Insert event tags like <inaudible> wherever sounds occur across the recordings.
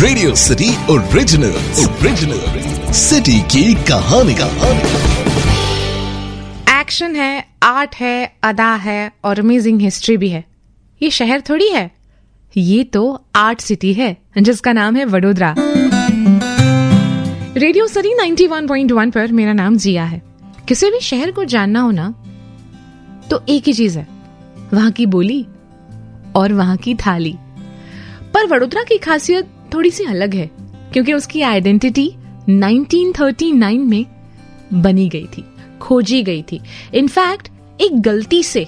Radio city original original city की कहानी action है आर्ट है, अदा है और अमेजिंग हिस्ट्री भी है। ये शहर थोड़ी है। ये तो आर्ट सिटी है, जिसका नाम है वडोदरा। रेडियो सरी 91.1 पर मेरा नाम जिया है। किसी भी शहर को जानना हो ना तो एक ही चीज़ है। वहाँ की बोली और वहाँ की थाली। पर वडोदरा की खासियत थोड़ी सी अलग है, क्योंकि उसकी आइडेंटिटी 1939 में बनी गई थी, खोजी गई थी। इनफैक्ट, एक गलती से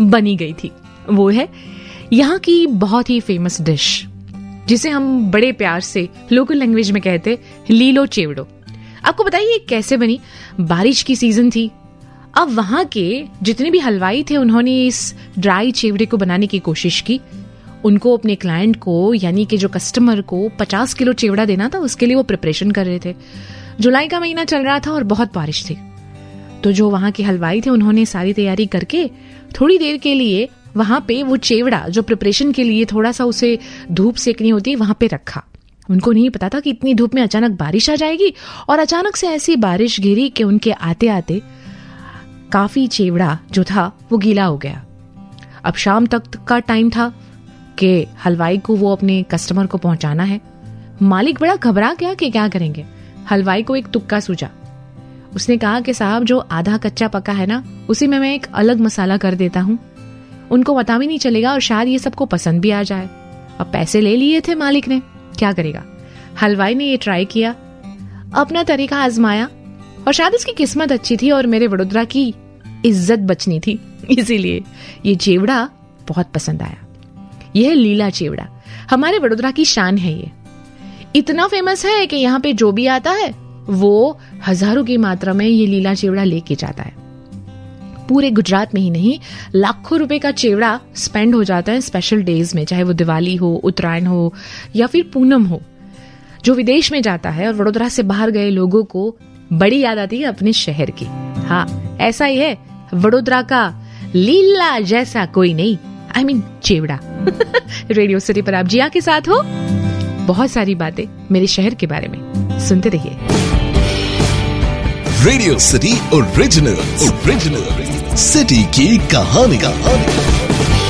बनी गई थी। वो है, यहाँ की बहुत ही फ़ेमस डिश जिसे हम बड़े प्यार से लोकल लैंग्वेज में कहते लीलो चेवड़ो आपको बताइए कैसे बनी? बारिश की सीज़न थी। अब वहाँ के जितने भी हलवाई थे, उन्होंने इस ड्राई चेवड़े को बनाने की कोशिश की। उनको अपने क्लाइंट को, यानी कि जो कस्टमर को 50 किलो चेवड़ा देना था, उसके लिए वो प्रिपरेशन कर रहे थे। जुलाई का महीना चल रहा था और बहुत बारिश थी। तो जो वहाँ के हलवाई थे, उन्होंने सारी तैयारी करके थोड़ी देर के लिए वहाँ पे वो चेवड़ा, जो प्रिपरेशन के लिए थोड़ा सा उसे धूप सेकनी होती है वहाँ पे रखा। उनको नहीं पता था कि इतनी धूप में अचानक बारिश आ जाएगी और अचानक से ऐसी बारिश गिरी कि उनके आते आते काफ़ी चेवड़ा जो था, वो गीला हो गया। अब शाम तक का टाइम था। कि हलवाई को वो अपने कस्टमर को पहुंचाना है। मालिक बड़ा घबरा गया कि क्या करेंगे। हलवाई को एक तुक्का सूझा। उसने कहा कि साहब, जो आधा कच्चा पका है ना, उसी में मैं एक अलग मसाला कर देता हूँ। उनको पता भी नहीं चलेगा और शायद ये सबको पसंद भी आ जाए। अब पैसे ले लिए थे मालिक ने। क्या करेगा? हलवाई ने ये ट्राई किया। अपना तरीका आजमाया। और शायद उसकी किस्मत अच्छी थी और मेरे वडोदरा की इज़्ज़त बचनी थी। इसीलिए ये जेवड़ा बहुत पसंद आया। यह लीला चेवड़ा। हमारे वडोदरा की शान है ये। इतना फ़ेमस है कि यहाँ पे जो भी आता है वो हज़ारों की मात्रा में ये लीला चेवड़ा लेके जाता है। पूरे गुजरात में ही नहीं लाखों रुपए का चेवड़ा स्पेंड हो जाता है स्पेशल डेज़ में चाहे वो दिवाली हो उत्तरायण हो या फिर पूनम हो। जो विदेश में जाता है और वडोदरा से बाहर गए लोगों को बड़ी याद आती है अपने शहर की। हाँ ऐसा ही है वडोदरा का लीला जैसा कोई नहीं I I mean mean, chivda. <laughs> Radio city पर आप जिया के साथ हो। बहुत सारी बातें मेरे शहर के बारे में सुनते रहिए। Radio city original original city की कहानी कहानी।